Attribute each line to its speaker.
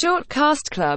Speaker 1: Shortcast Club.